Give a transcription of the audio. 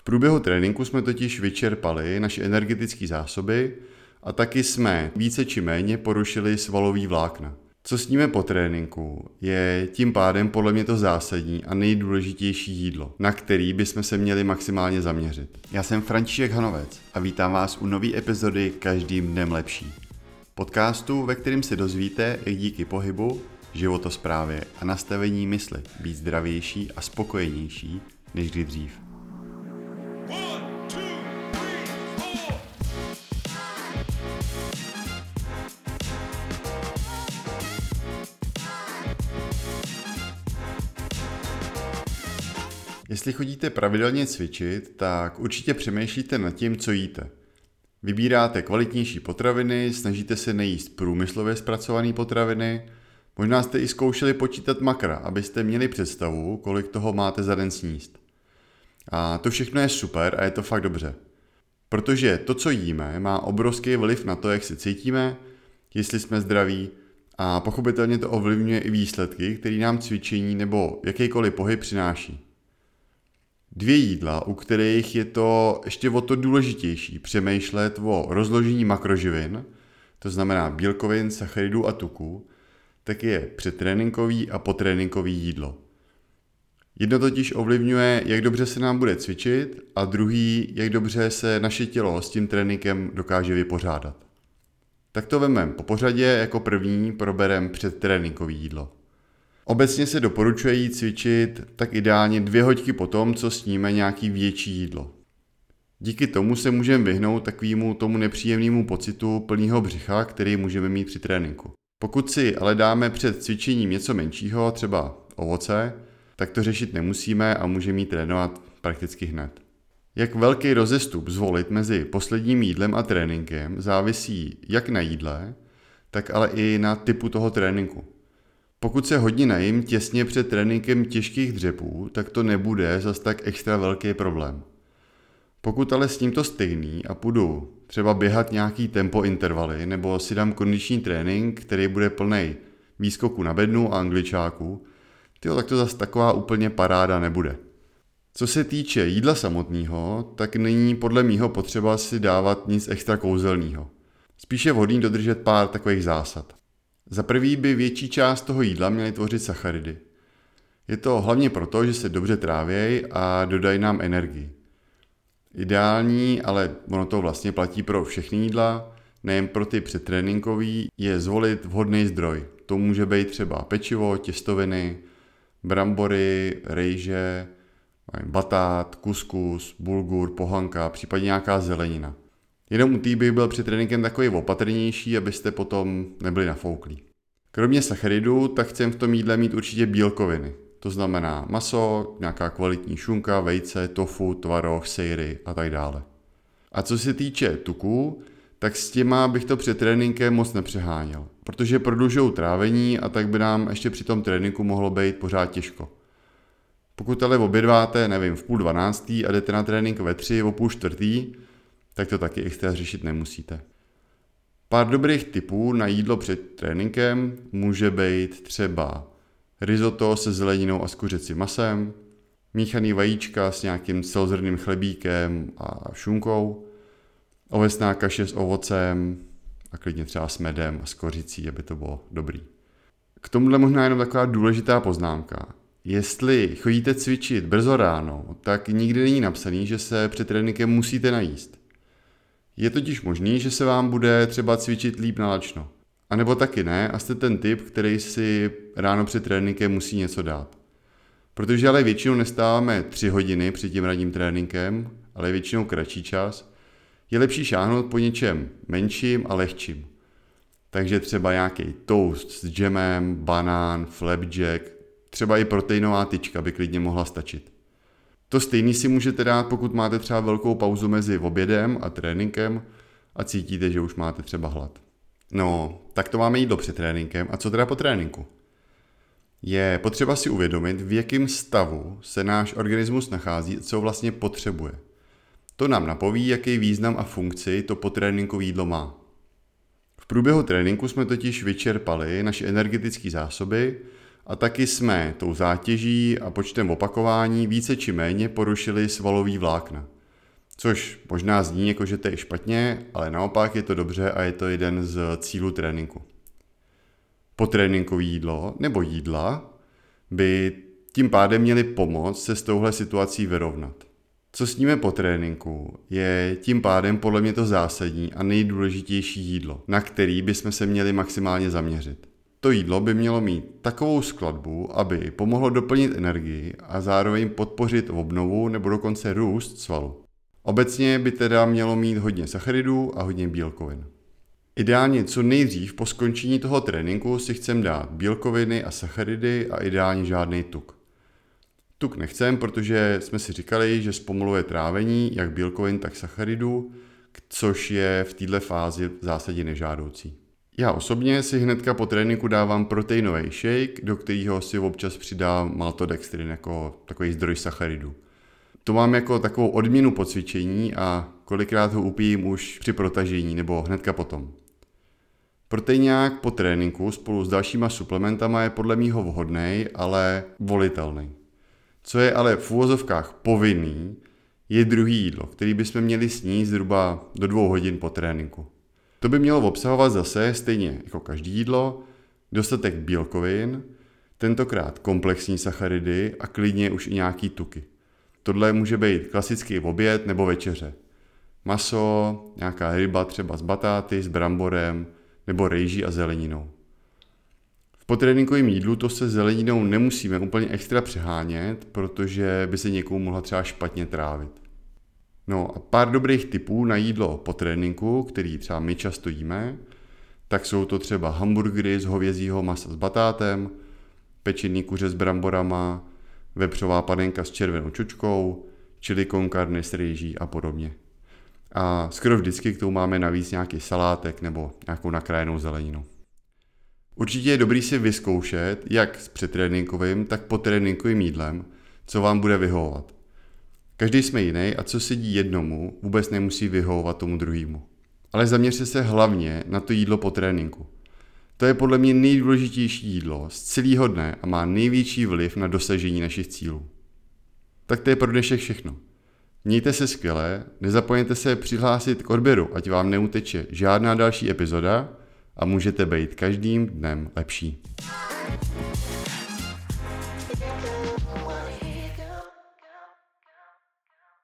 V průběhu tréninku jsme totiž vyčerpali naše energetické zásoby a taky jsme více či méně porušili svalový vlákna. Co sníme po tréninku, je tím pádem podle mě to zásadní a nejdůležitější jídlo, na který bychom se měli maximálně zaměřit. Já jsem František Hanovec a vítám vás u nové epizody Každým dnem lepší. Podcastu, ve kterém se dozvíte, jak díky pohybu, životosprávě a nastavení mysli být zdravější a spokojenější než kdy dřív. Jestli chodíte pravidelně cvičit, tak určitě přemýšlíte nad tím, co jíte. Vybíráte kvalitnější potraviny, snažíte se nejíst průmyslově zpracované potraviny, možná jste i zkoušeli počítat makra, abyste měli představu, kolik toho máte za den sníst. A to všechno je super a je to fakt dobře. Protože to, co jíme, má obrovský vliv na to, jak se cítíme, jestli jsme zdraví a pochopitelně to ovlivňuje i výsledky, které nám cvičení nebo jakýkoliv pohyb přináší. Dvě jídla, u kterých je to ještě o to důležitější přemýšlet o rozložení makroživin, to znamená bílkovin, sacharidů a tuku, tak je předtréninkový a potréninkový jídlo. Jedno totiž ovlivňuje, jak dobře se nám bude cvičit a druhý, jak dobře se naše tělo s tím tréninkem dokáže vypořádat. Tak to vemem po pořadě, jako první proberem předtréninkový jídlo. Obecně se doporučuje jít cvičit tak ideálně dvě hoďky po tom, co sníme nějaký větší jídlo. Díky tomu se můžeme vyhnout takovému tomu nepříjemnému pocitu plného břicha, který můžeme mít při tréninku. Pokud si ale dáme před cvičením něco menšího, třeba ovoce, tak to řešit nemusíme a můžeme jít trénovat prakticky hned. Jak velký rozestup zvolit mezi posledním jídlem a tréninkem závisí jak na jídle, tak ale i na typu toho tréninku. Pokud se hodně najím těsně před tréninkem těžkých dřepů, tak to nebude zas tak extra velký problém. Pokud ale s tímto stejný a půjdu třeba běhat nějaký tempo intervaly nebo si dám kondiční trénink, který bude plný výskoku na bednu a angličáku, tyjo, tak to zase taková úplně paráda nebude. Co se týče jídla samotného, tak není podle mýho potřeba si dávat nic extra kouzelného. Spíše vhodný dodržet pár takových zásad. Za prvý by větší část toho jídla měly tvořit sacharidy. Je to hlavně proto, že se dobře trávějí a dodají nám energii. Ideální, ale ono to vlastně platí pro všechny jídla, nejen pro ty předtréninkový, je zvolit vhodný zdroj. To může být třeba pečivo, těstoviny, brambory, rejže, batát, kuskus, bulgur, pohanka, případně nějaká zelenina. Jenom u té bych byl před tréninkem takový opatrnější, abyste potom nebyli nafouklí. Kromě sacharidů, tak chcem v tom jídle mít určitě bílkoviny. To znamená maso, nějaká kvalitní šunka, vejce, tofu, tvaroh, sejry a tak dále. A co se týče tuků, tak s těma bych to před tréninkem moc nepřeháněl, protože prodlužují trávení a tak by nám ještě při tom tréninku mohlo být pořád těžko. Pokud ale obědváte, nevím, v půl dvanáctý a jdete na trénink ve tři, o půl čtvrtý, tak to taky extra řešit nemusíte. Pár dobrých tipů na jídlo před tréninkem může být třeba risotto se zeleninou a s kuřecím masem, míchaný vajíčka s nějakým celozrným chlebíkem a šunkou, ovesná kaše s ovocem a klidně třeba s medem a s kořicí, aby to bylo dobrý. K tomuhle možná jenom taková důležitá poznámka. Jestli chodíte cvičit brzo ráno, tak nikdy není napsaný, že se před tréninkem musíte najíst. Je totiž možný, že se vám bude třeba cvičit líp nalačno. A nebo taky ne a jste ten typ, který si ráno před tréninkem musí něco dát. Protože ale většinou nestáváme 3 hodiny před tím ranním tréninkem, ale většinou kratší čas, je lepší šáhnout po něčem menším a lehčím. Takže třeba nějaký toast s džemem, banán, flapjack, třeba i proteinová tyčka by klidně mohla stačit. To stejný si můžete dát, pokud máte třeba velkou pauzu mezi obědem a tréninkem a cítíte, že už máte třeba hlad. No, tak to máme jídlo před tréninkem. A co teda po tréninku? Je potřeba si uvědomit, v jakém stavu se náš organismus nachází co vlastně potřebuje. To nám napoví, jaký význam a funkci to potréninkové jídlo má. V průběhu tréninku jsme totiž vyčerpali naše energetické zásoby a taky jsme tou zátěží a počtem opakování více či méně porušili svalový vlákna. Což možná zní jako, že to je špatně, ale naopak je to dobře a je to jeden z cílů tréninku. Potréninkové jídlo nebo jídla by tím pádem měli pomoct se s touhle situací vyrovnat. Co sníme po tréninku, je tím pádem podle mě to zásadní a nejdůležitější jídlo, na který bychom se měli maximálně zaměřit. To jídlo by mělo mít takovou skladbu, aby pomohlo doplnit energii a zároveň podpořit obnovu nebo dokonce růst svalu. Obecně by teda mělo mít hodně sacharidů a hodně bílkovin. Ideálně co nejdřív po skončení toho tréninku si chcem dát bílkoviny a sacharidy a ideálně žádný tuk. Tuk nechcem, protože jsme si říkali, že zpomaluje trávení jak bílkovin, tak sacharidů, což je v této fázi v zásadě nežádoucí. Já osobně si hnedka po tréninku dávám proteinový shake, do kterého si občas přidám maltodextrin jako takový zdroj sacharidů. To mám jako takovou odměnu po cvičení a kolikrát ho upijím už při protažení nebo hnedka potom. Proteinák po tréninku spolu s dalšíma suplementama je podle mýho vhodný, ale volitelný. Co je ale v úvozovkách povinný, je druhý jídlo, který bychom měli sníst zhruba do dvou hodin po tréninku. To by mělo obsahovat zase, stejně jako každý jídlo, dostatek bílkovin, tentokrát komplexní sacharidy a klidně už i nějaký tuky. Tohle může být klasický oběd nebo večeře. Maso, nějaká ryba třeba s batáty, s bramborem nebo rejží a zeleninou. V potréninkovém jídlu to se zeleninou nemusíme úplně extra přehánět, protože by se někomu mohla třeba špatně trávit. No a pár dobrých typů na jídlo po tréninku, který třeba my často jíme, tak jsou to třeba hamburgery z hovězího masa s batátem, pečený kuře s bramborama, vepřová panenka s červenou čočkou, chili con carne s rýží a podobně. A skoro vždycky k tomu máme navíc nějaký salátek nebo nějakou nakrájenou zeleninu. Určitě je dobrý si vyzkoušet, jak s předtréninkovým, tak potréninkovým jídlem, co vám bude vyhovovat. Každý jsme jiný a co sedí jednomu, vůbec nemusí vyhovovat tomu druhému. Ale zaměřte se hlavně na to jídlo po tréninku. To je podle mě nejdůležitější jídlo z celého dne a má největší vliv na dosažení našich cílů. Tak to je pro dnešek všechno. Mějte se skvěle, nezapomeňte se přihlásit k odběru, ať vám neuteče žádná další epizoda a můžete být každým dnem lepší.